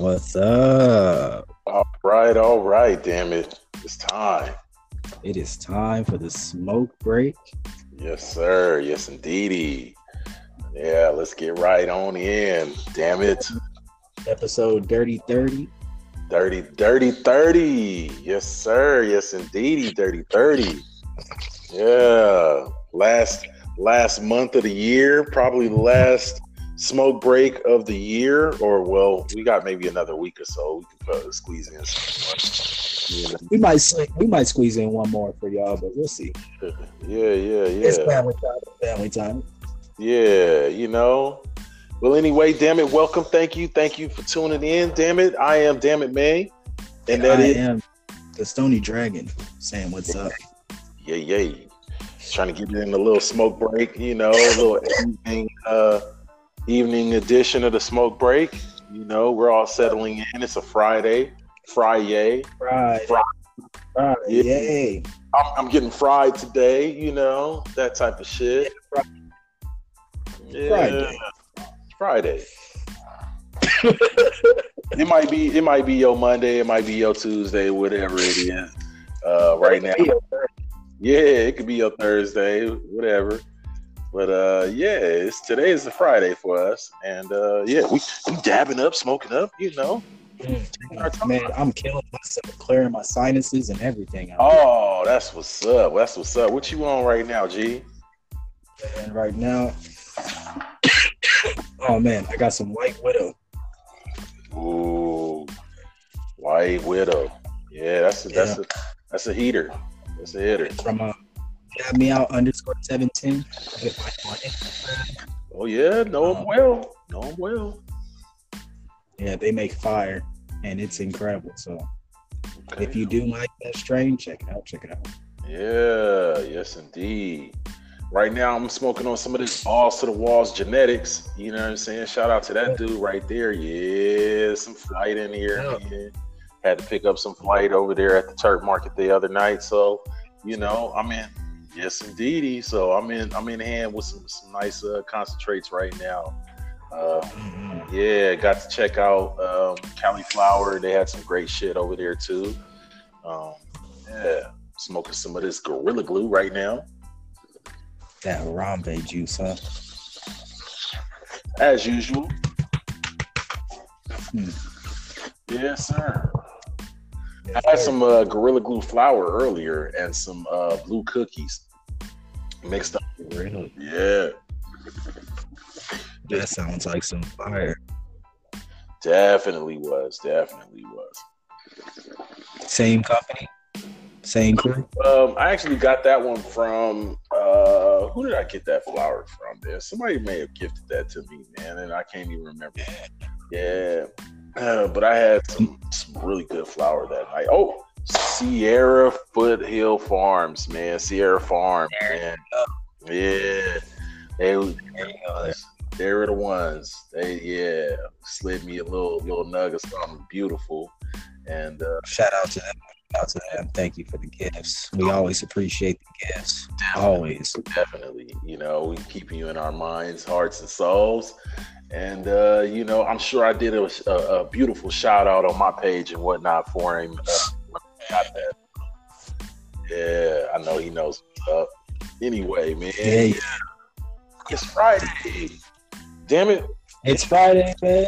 What's up? All right, all right, damn it. It's time. It is time for the smoke break. Yes, sir. Yes, indeedy. Yeah, let's get right on in. Damn it. Episode Dirty 30. Dirty, dirty 30. Yes, sir. Yes, indeedy. Dirty 30. Yeah. Last last month of the year, probably the last smoke break of the year, or well, we got maybe another week or so. We can squeeze in. Some, yeah. We might we might squeeze in one more for y'all, but we'll see. Yeah, yeah, yeah. It's family time. Family time. Yeah, you know. Well, anyway, damn it, welcome, thank you, thank you for tuning in. Damn it, I am damn it, May, and that I is am the Stony Dragon saying what's up. Yeah, yeah. Trying to get in a little smoke break, you know, a little uh, evening edition of the smoke break. You know, we're all settling in. It's a Friday, Friday, Friday, Friday. Yeah. Yay! I'm, I'm, getting fried today. You know that type of shit. Yeah, Friday. Friday. it might be it might be your Monday, it might be your Tuesday, whatever it is. Uh, right now. Yeah, it could be your Thursday, whatever. But uh, yeah, it's today is the Friday for us, and uh, yeah, we we dabbing up, smoking up, you know. Man, I'm killing myself, clearing my sinuses and everything. Oh, that's what's up. That's what's up. What you on right now, G? And right now, oh man, I got some White Widow. Ooh, White Widow. Yeah, that's a, that's yeah. a that's a heater. That's a hitter. From uh, Got me out underscore seventeen. Oh yeah, know them um, well. Know them well. Yeah, they make fire, and it's incredible. So, okay. if you do like that strain, check it out. Check it out. Yeah, yes indeed. Right now, I'm smoking on some of this balls to the walls genetics. You know what I'm saying? Shout out to that dude right there. Yeah, some flight in here. Yeah. Had to pick up some flight over there at the Turk Market the other night. So, you know, I mean, Yes, indeedy. So I'm in. I'm in hand with some some nice uh, concentrates right now. Uh, mm-hmm. Yeah, got to check out um, Cali Flower. They had some great shit over there too. Um, yeah, smoking some of this Gorilla Glue right now. That Harambe juice, huh? As usual. Hmm. Yes, sir. I had some uh, Gorilla Glue flower earlier and some uh, blue cookies mixed up. Really? Yeah. That sounds like some fire. Definitely was. Definitely was. Same company? Same crew? Um, I actually got that one from uh who did I get that flower from there? Somebody may have gifted that to me, man, and I can't even remember. Yeah. Uh, but I had some, some really good flower that night. Oh, Sierra Foothill Farms, man. Sierra Farm, man. Yeah. They they were the ones. They yeah, slid me a little little nug of something beautiful. And uh, shout out to them. Out to them. Thank you for the gifts. We always appreciate the gifts. Definitely, always. Definitely. You know, we keep you in our minds, hearts, and souls. And uh, you know, I'm sure I did a, a, a, beautiful shout out on my page and whatnot for him. Uh, yeah, I know he knows what's up. Anyway, man, yeah. it's Friday. Damn it, it's Friday, man.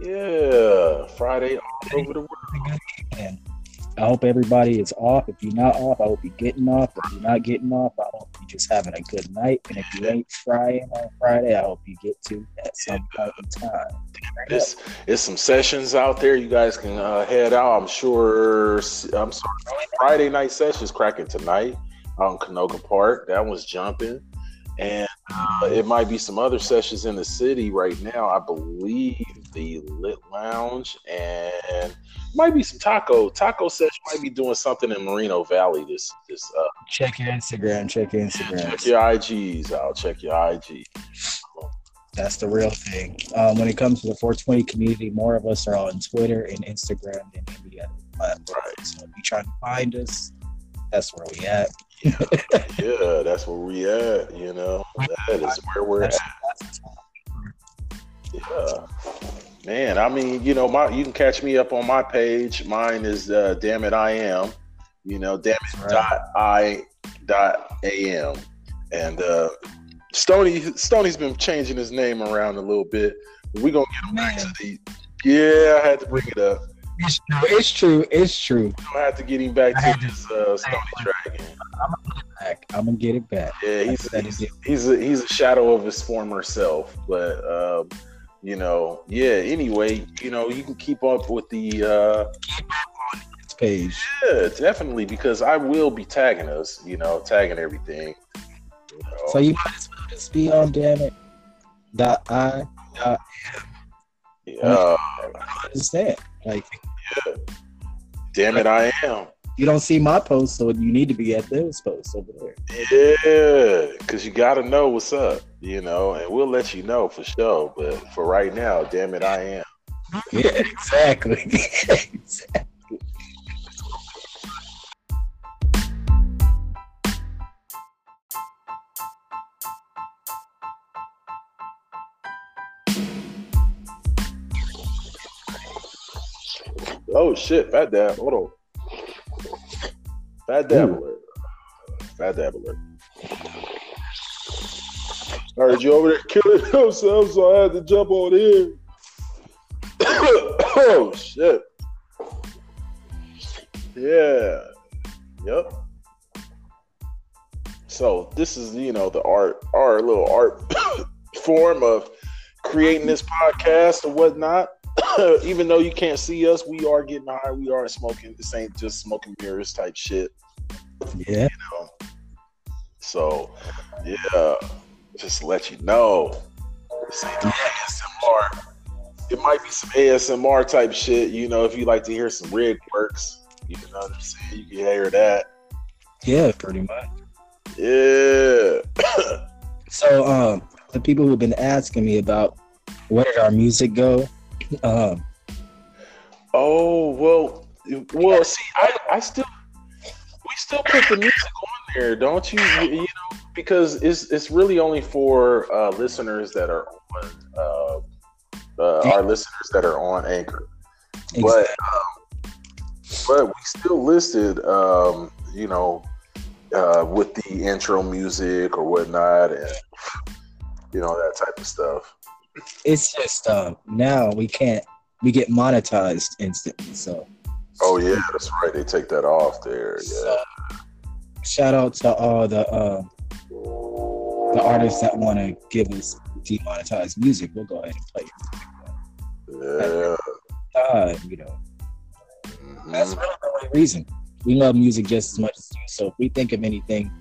Yeah, Friday all over the world. I hope everybody is off. If you're not off, I hope you're getting off. If you're not getting off, I hope you're just having a good night. And if you ain't frying on Friday, I hope you get to at some point in time. There's, there's some sessions out there. You guys can uh, head out. I'm sure. I'm sorry. Friday night sessions cracking tonight out in Canoga Park. That one's jumping. And uh, it might be some other sessions in the city right now. I believe the Lit Lounge and might be some taco taco session. Might be doing something in Moreno Valley. This this. Uh, check your Instagram. Check your Instagram. Check your IGs out. Check your IG. That's the real thing. Um, when it comes to the 420 community, more of us are on Twitter and Instagram than any other platform. Right. So if you're trying to find us, that's where we at. Yeah, that's where we at. You know, that is where we're at. Yeah. Man, I mean, you know, my you can catch me up on my page. Mine is uh, damn it, I am. You know, damn it right. dot I dot am. And uh, Stony Stony's been changing his name around a little bit. We're gonna get him back to the yeah, I had to bring it up. It's true. It's true. It's true. I have to get him back to his uh, Stony Dragon. I'm gonna get it back. I'm gonna get it back. Yeah, he's he's, he's, a, he's a shadow of his former self, but um, you know, yeah. Anyway, you know, you can keep up with the uh, keep up on his page. Yeah, definitely, because I will be tagging us. You know, tagging everything. You know. So you might as well just be on damn it. Dot I dot M. yeah. I understand. Like, yeah. Damn it, I am. You don't see my post, so you need to be at those posts over there. Yeah, because you got to know what's up, you know, and we'll let you know for sure. But for right now, damn it, I am. Yeah, exactly. exactly. Oh shit, fat dab. Hold on. Fat dab alert. Fat dab alert. I heard you over there killing yourself, so I had to jump on in. oh shit. Yeah. Yep. So this is, you know, the art, our little art form of creating this podcast or whatnot. Even though you can't see us, we are getting high. We are smoking. This ain't just smoking mirrors type shit. Yeah. You know? So, yeah, just let you know. This ain't no ASMR. It might be some ASMR type shit. You know, if you like to hear some rig works, you know what I'm saying. You can hear that. Yeah, pretty much. Yeah. so, um, the people who've been asking me about where did our music go? Um, oh well, well. See, I, I still we still put the music on there, don't you? You, you know, because it's it's really only for uh, listeners that are on uh, uh, our listeners that are on Anchor. Exactly. But um, but we still listed, um, you know, uh, with the intro music or whatnot, and you know that type of stuff it's just uh, now we can't we get monetized instantly. So. Oh yeah, that's right. They take that off there. Yeah. So, shout out to all the uh, the artists that want to give us demonetized music. We'll go ahead and play it. Yeah. Uh, you know, mm-hmm. that's really the only reason. We love music just as much as you. So if we think of anything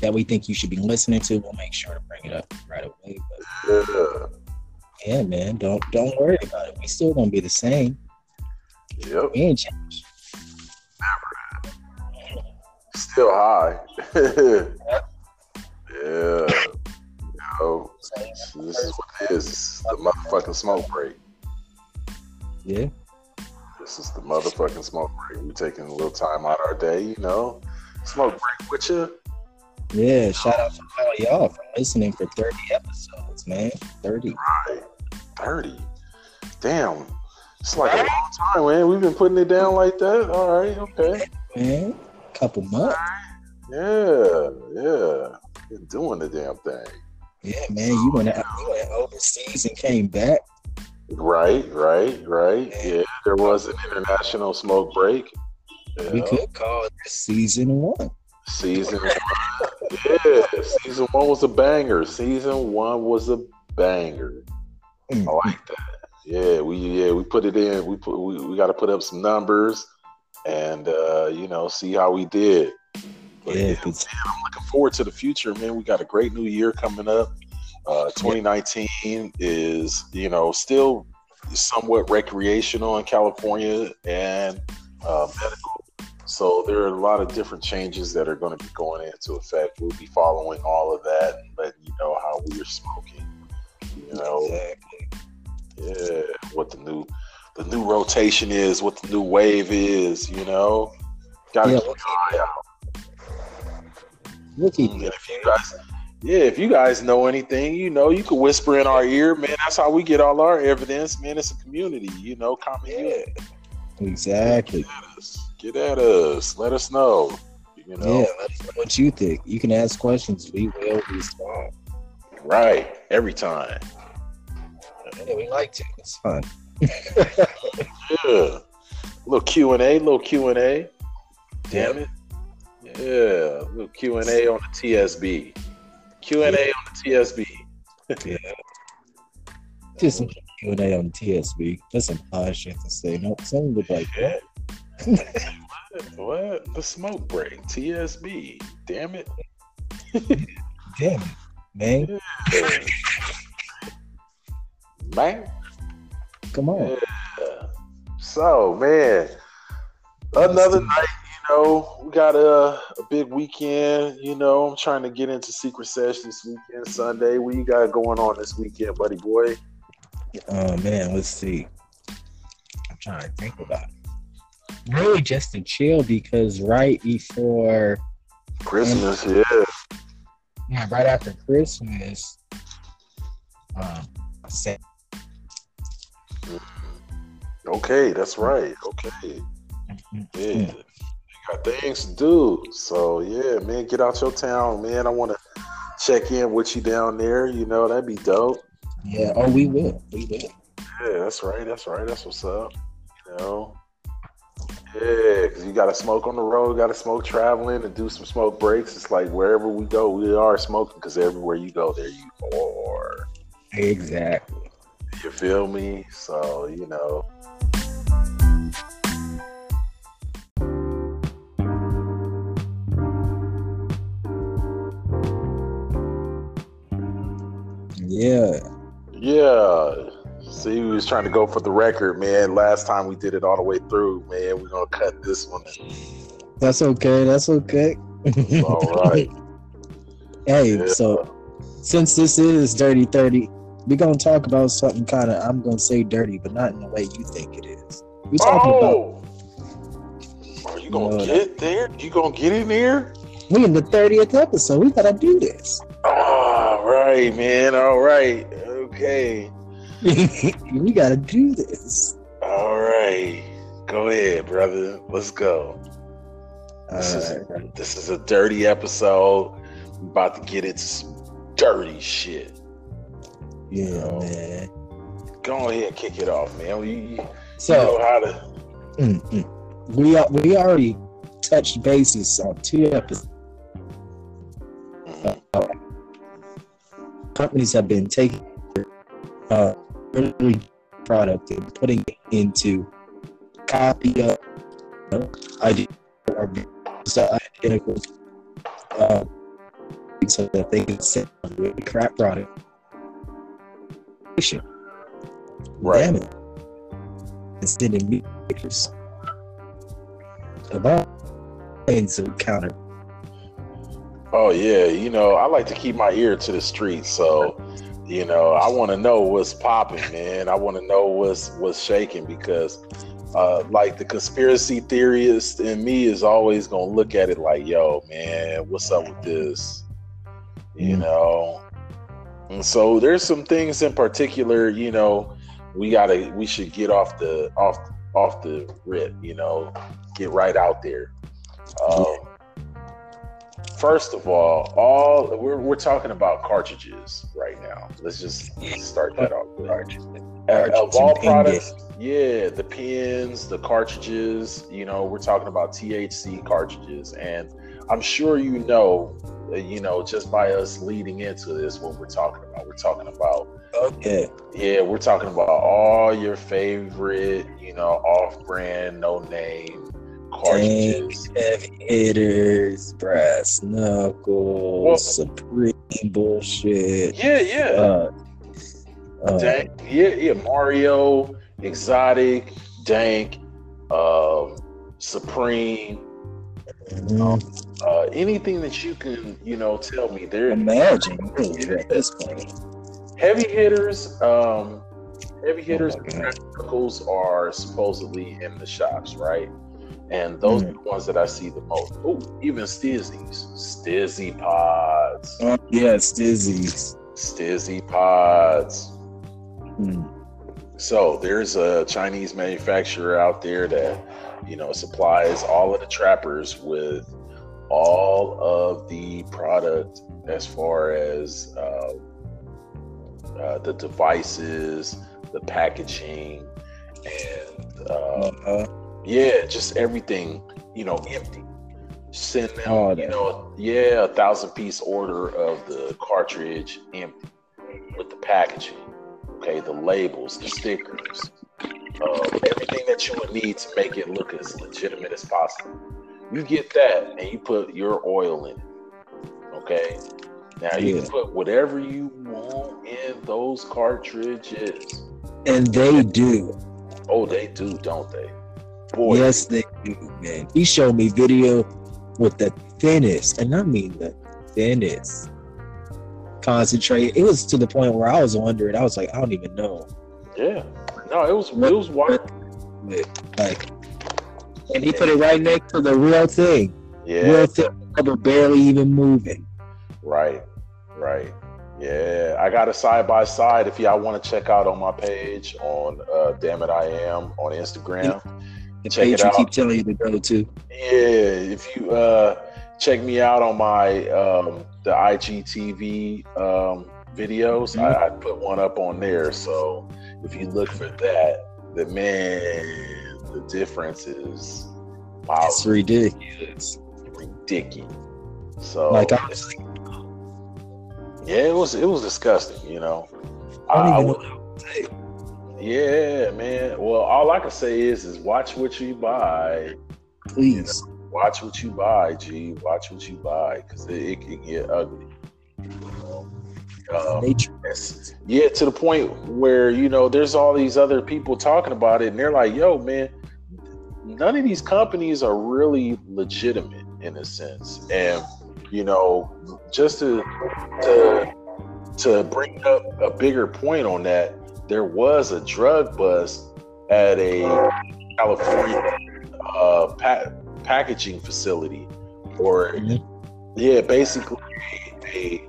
that we think you should be listening to, we'll make sure to bring it up right away. But, yeah yeah, man, don't don't worry about it. We still gonna be the same. Yep. We ain't changed. Never. Still high. yeah. Yo, this is what it is. This is the motherfucking smoke break. Yeah. This is the motherfucking smoke break. We taking a little time out of our day, you know. Smoke break with you. Yeah, shout out to all y'all for listening for 30 episodes, man. 30. Right. 30. Damn. It's like a long time, man. We've been putting it down like that. All right, okay. Man, couple months. Yeah, yeah. Been doing the damn thing. Yeah, man. You went, out, you went overseas and came back. Right, right, right. Yeah, there was an international smoke break. Yeah. We could call it season one. Season one. yeah, season one was a banger. Season one was a banger. Mm. I like that. Yeah, we yeah we put it in. We put we, we got to put up some numbers, and uh, you know see how we did. But, yeah, man, I'm looking forward to the future, man. We got a great new year coming up. Uh, 2019 yeah. is you know still somewhat recreational in California and uh, medical. So there are a lot of different changes that are going to be going into effect. We'll be following all of that and letting you know how we're smoking. You know, exactly yeah, what the new the new rotation is, what the new wave is, you know. Gotta yeah, keep an eye out. Looky. Mm, if you guys yeah, if you guys know anything, you know, you can whisper in our ear, man. That's how we get all our evidence, man. It's a community, you know. Comment, yeah. exactly. Get at us. Get at us. Let us know. You know, yeah, let us know what you think. You can ask questions. We will respond. Right, every time. Yeah, we like to. It's fun. yeah, little Q and A, little Q and A. Damn it. Yeah, little Q and A on the TSB. Q and A on the TSB. yeah. Just some Q and A on TSB. Just some odd shit to say. No, something look like that. what? The smoke break. TSB. Damn it. Damn it, man. Man. Come on. Yeah. So, man, another night you know, we got a, a, big weekend. You know, I'm trying to get into Secret Sesh this weekend, Sunday. What you got going on this weekend, buddy boy? Oh man, let's see. I'm trying to think about it. Really, just to chill because right before Christmas, yeah, yeah, right after Christmas, um, Okay, that's right. Okay, mm-hmm. yeah got things to do. So yeah, man, get out your town, man. I want to check in with you down there. You know, that'd be dope. Yeah. Oh, we will. We will. Yeah, that's right. That's right. That's what's up. You know. Yeah, because you got to smoke on the road, got to smoke traveling, and do some smoke breaks. It's like wherever we go, we are smoking because everywhere you go, there you are. Exactly. You feel me? So you know, Yeah. Yeah. See, we was trying to go for the record, man. Last time we did it all the way through, man. We're gonna cut this one. That's okay. That's okay. all right. hey, yeah. so since this is Dirty 30, we're gonna talk about something kind of I'm gonna say dirty, but not in the way you think it is. We talking oh! about Are you gonna get there? You gonna get in there? We in the 30th episode. We gotta do this. Right, man. All right. Okay. we gotta do this. All right. Go ahead, brother. Let's go. This, is, this is a dirty episode. I'm about to get into some dirty shit. Yeah, you know? man. Go ahead, kick it off, man. You, so, you know how to. Mm-hmm. We we already touched bases on two episodes. Companies have been taking uh, product and putting it into copy of uh, idea or identical uh, so that they can sell a crap product. Right. Damn it. Instead of makers of all things to counter Oh yeah, you know, I like to keep my ear to the street, so you know, I want to know what's popping, man. I want to know what's what's shaking because uh, like the conspiracy theorist in me is always gonna look at it like, yo, man, what's up with this? You mm. know. And so there's some things in particular, you know, we gotta we should get off the off off the rip, you know, get right out there. Um, first of all, all we're, we're talking about cartridges right now. Let's just start that off. of all products, yeah, the pins, the cartridges. You know, we're talking about THC cartridges, and I'm sure you know, uh, you know, just by us leading into this, what we're talking about. We're talking about. Okay. Yeah, we're talking about all your favorite, you know, off-brand, no name cartridges. heavy hitters, brass knuckles, well, supreme bullshit. Yeah, yeah. Uh, uh, dank, yeah, yeah. Mario, exotic, dank, um, supreme. Mm-hmm. Um, uh, anything that you can, you know, tell me there. Imagine at this point. Heavy hitters, um, heavy hitters, oh are supposedly in the shops, right? And those mm. are the ones that I see the most. Oh, even Stizzies, Stizzy pods. Oh, yeah, Stizzies. Stizzy pods. Hmm. So there's a Chinese manufacturer out there that, you know, supplies all of the trappers with all of the product as far as uh, uh, the devices, the packaging, and uh, Uh, yeah, just everything, you know, empty. Send them, Oh, you know, yeah, a thousand piece order of the cartridge empty with the packaging, okay, the labels, the stickers, uh, everything that you would need to make it look as legitimate as possible. You get that and you put your oil in it, okay? Now you Yeah. can put whatever you want in those cartridges. and they do. Oh, they do, don't they? Boy, Yes, they do, man. He showed me video with the thinnest, and I mean the thinnest concentrate. It was to the point where I was wondering. I was like, I don't even know. Yeah. No, it was it was wild. Like, and he put it right next to the real thing. Yeah. Real thing, rubber barely even moving. Right. Right. Yeah. I got a side by side if y'all want to check out on my page on uh Damn It I Am on Instagram. The Check page it you out. keep telling you to go to. Yeah, if you uh check me out on my um the IGTV um videos, I, I put one up on there. So if you look for that, the man, the difference is wow, It's ridiculous. ridiculous. So Like I was like, yeah, it was it was disgusting, you know. I don't I- I even would- know what to say. Yeah, man. Well, all I can say is is watch what you buy. Please. Watch what you buy, G. Watch what you buy, because it, it can get ugly. Um, Nature. Yeah, to the point where you know there's all these other people talking about it, and they're like, "Yo, man, none of these companies are really legitimate in a sense." And you know, just to to to bring up a bigger point on that, there was a drug bust at a California uh, pa- packaging facility, or Mhm. yeah, basically a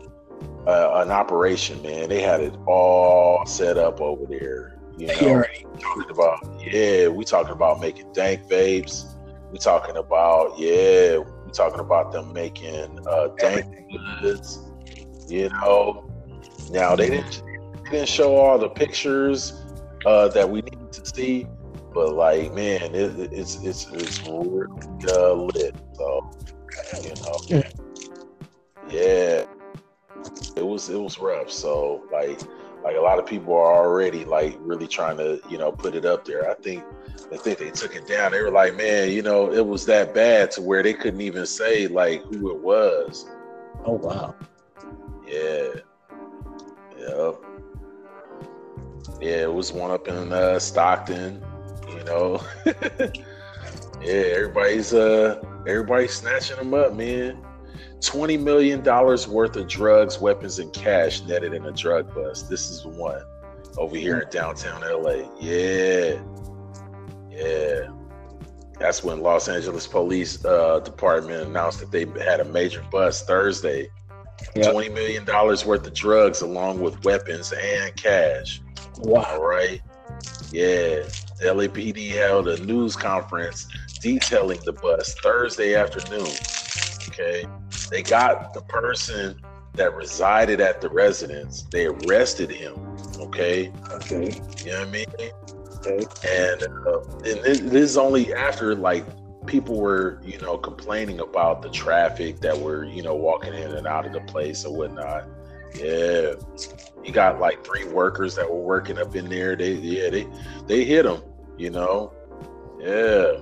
uh, an operation, man. They had it all set up over there. You know, already talking about yeah, we talking about making dank vapes. We talking about yeah, we talking about them making uh, dank goods. You know, now they didn't didn't show all the pictures uh, that we needed to see, but like man, it, it's it's it's really uh, lit. So you know, yeah, it was it was rough. So like like a lot of people are already like really trying to you know put it up there. I think I think they took it down. They were like, man, you know, it was that bad to where they couldn't even say like who it was. Oh wow. Yeah. Yep. Yeah, it was one up in uh, Stockton, you know. yeah, everybody's uh everybody's snatching them up, man. Twenty million dollars worth of drugs, weapons, and cash netted in a drug bust. This is one over here in downtown LA. Yeah. Yeah. That's when Los Angeles Police uh, Department announced that they had a major bust Thursday Yep. $20 million worth of drugs along with weapons and cash. Wow. right? Yeah. The LAPD held a news conference detailing the bust Thursday afternoon. Okay. They got the person that resided at the residence, they arrested him. Okay. Okay. You know what I mean? Okay. and uh, and this, this is only after like people were you know complaining about the traffic that were you know walking in and out of the place or whatnot yeah you got like three workers that were working up in there they yeah they they hit them you know yeah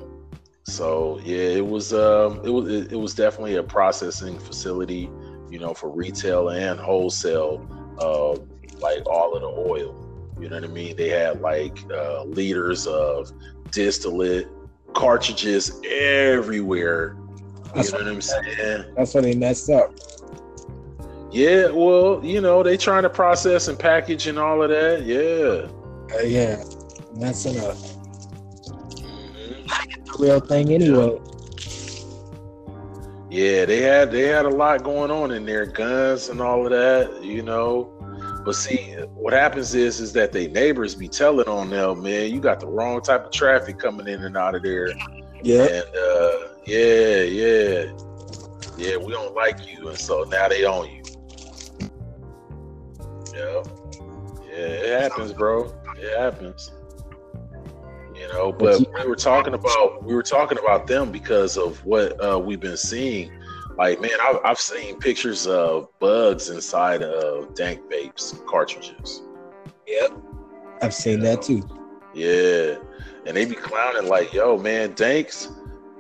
so yeah it was um it was it, it was definitely a processing facility you know for retail and wholesale uh like all of the oil you know what I mean? They had like uh, liters of distillate cartridges everywhere. You That's know what I'm saying? That's when they messed up. Yeah, well, you know, they trying to process and package and all of that. Yeah. Uh, yeah. That's up. Mhm. The real thing anyway. Yeah, they had they had a lot going on in there, guns and all of that, you know. But see, what happens is is that they neighbors be telling on them, man, you got the wrong type of traffic coming in and out of there. Yeah. And uh, yeah, yeah, yeah, we don't like you, and so now they own you. Yeah, yeah, it happens, bro. It happens. You know, but we were talking about we were talking about them because of what uh, we've been seeing. Like, man, I've, I've seen pictures of bugs inside of Dank Vapes cartridges. Yep, I've seen that too. Yeah, and they be clowning like, "Yo, man, Danks,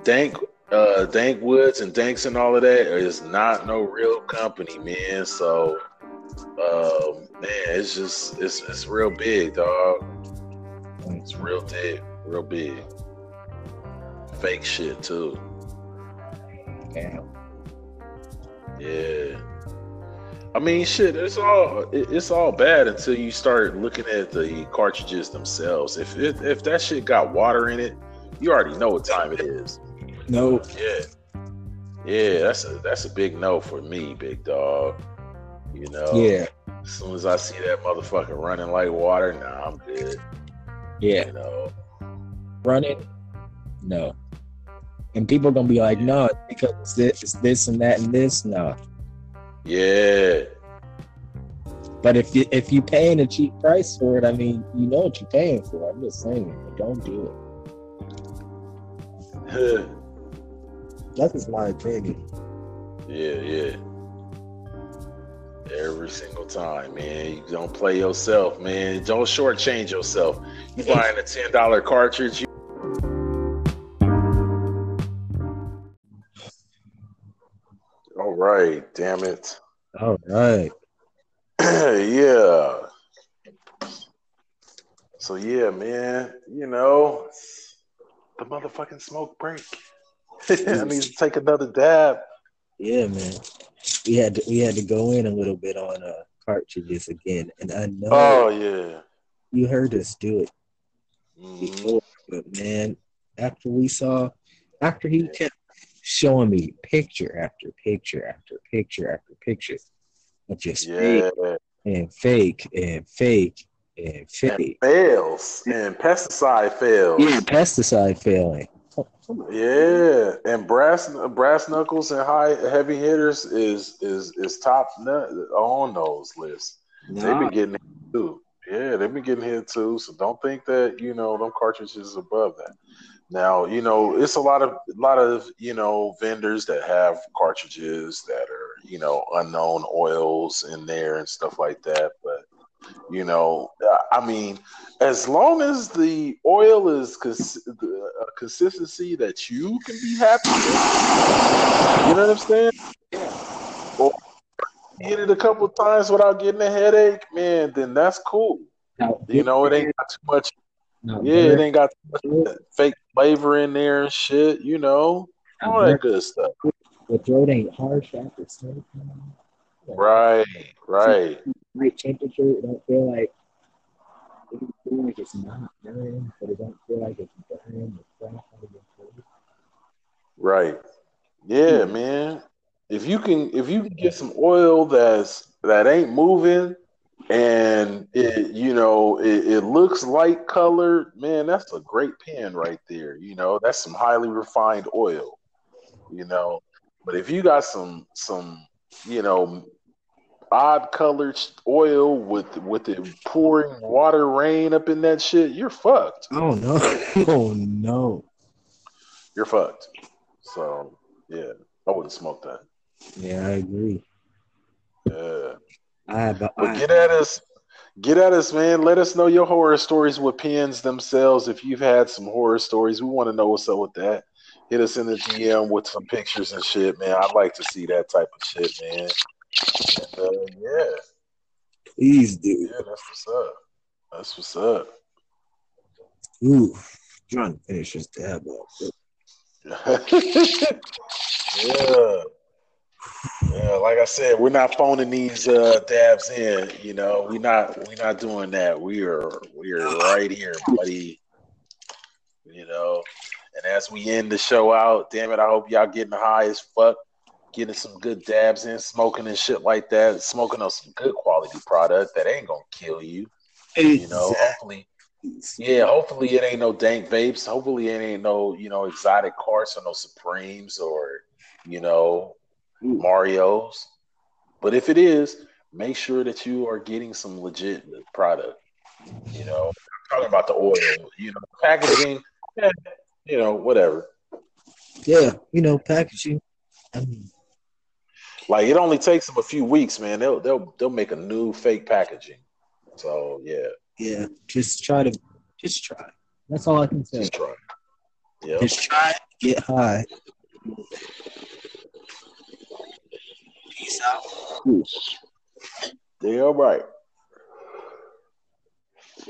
Dank, uh, Dank Woods and Danks and all of that is not no real company, man." So, uh, man, it's just it's it's real big, dog. It's real big real big. Fake shit too. Damn. Yeah. I mean, shit. It's all it's all bad until you start looking at the cartridges themselves. If if, if that shit got water in it, you already know what time it is. No. Yeah. Yeah, that's a that's a big no for me, big dog. You know. Yeah. As soon as I see that motherfucker running like water, nah, I'm good. Yeah. You know running? No. And people are gonna be like, no, it's because it's this, it's this and that and this. No. Yeah. But if you if you paying a cheap price for it, I mean, you know what you're paying for. I'm just saying, don't do it. That's my opinion. Yeah, yeah. Every single time, man. You don't play yourself, man. Don't shortchange yourself. You buying a ten dollar cartridge, you All right, damn it. All right. yeah. So yeah, man, you know, the motherfucking smoke break. I need to take another dab. Yeah, man. We had to we had to go in a little bit on uh cartridges again. And I know Oh yeah. You heard us do it mm-hmm. before, but man, after we saw after he kept showing me picture after picture after picture after picture of just yeah. fake and fake and fake and fake. And fails and pesticide fails. Yeah, pesticide failing. Yeah, and brass brass knuckles and high heavy hitters is is is top on those lists. Nah. They've been getting hit too. Yeah, they've been getting hit too. So don't think that you know them cartridges above that. Now, you know, it's a lot of a lot of, you know, vendors that have cartridges that are, you know, unknown oils in there and stuff like that, but you know, I mean, as long as the oil is cons- the uh, consistency that you can be happy with, you know what I'm saying? Yeah. Or hit it a couple times without getting a headache, man, then that's cool. You know, it ain't got too much no, yeah, it ain't got too much fake flavor in there and shit, you know, all that good stuff. The throat ain't harsh after smoking. Right, right. Right temperature. It don't feel like it don't feel like it's not burning, but it don't feel like it's burning. Right. Yeah, man. If you can, if you can get some oil that's that ain't moving and it you know it, it, looks light colored man that's a great pen right there you know that's some highly refined oil you know but if you got some some you know odd colored oil with with it pouring water rain up in that shit you're fucked oh no oh no you're fucked so yeah i wouldn't smoke that yeah i agree yeah I, but, but get at us. Get at us, man. Let us know your horror stories with pins themselves. If you've had some horror stories, we want to know what's up with that. Hit us in the DM with some pictures and shit, man. I'd like to see that type of shit, man. Uh, yeah. Please do. Yeah, that's what's up. That's what's up. Ooh, trying to finish this dab off. yeah. Yeah, like I said, we're not phoning these uh, dabs in. You know, we're not we're not doing that. We are we are right here, buddy. You know, and as we end the show out, damn it, I hope y'all getting high as fuck getting some good dabs in, smoking and shit like that, smoking on some good quality product that ain't gonna kill you. You know, hopefully, yeah, hopefully it ain't no dank vapes. Hopefully it ain't no, you know, exotic carts or no Supremes or, you know, mm. Mario's. But if it is, make sure that you are getting some legit product. You know, I'm talking about the oil, you know, packaging, yeah, you know, whatever. Yeah, you know, packaging. I mean, like it only takes them a few weeks, man. They'll they'll they'll make a new fake packaging. So yeah. Yeah, just try to just try. That's all I can say. Just try. Yeah. Just try get high. Peace out. Yeah, all right.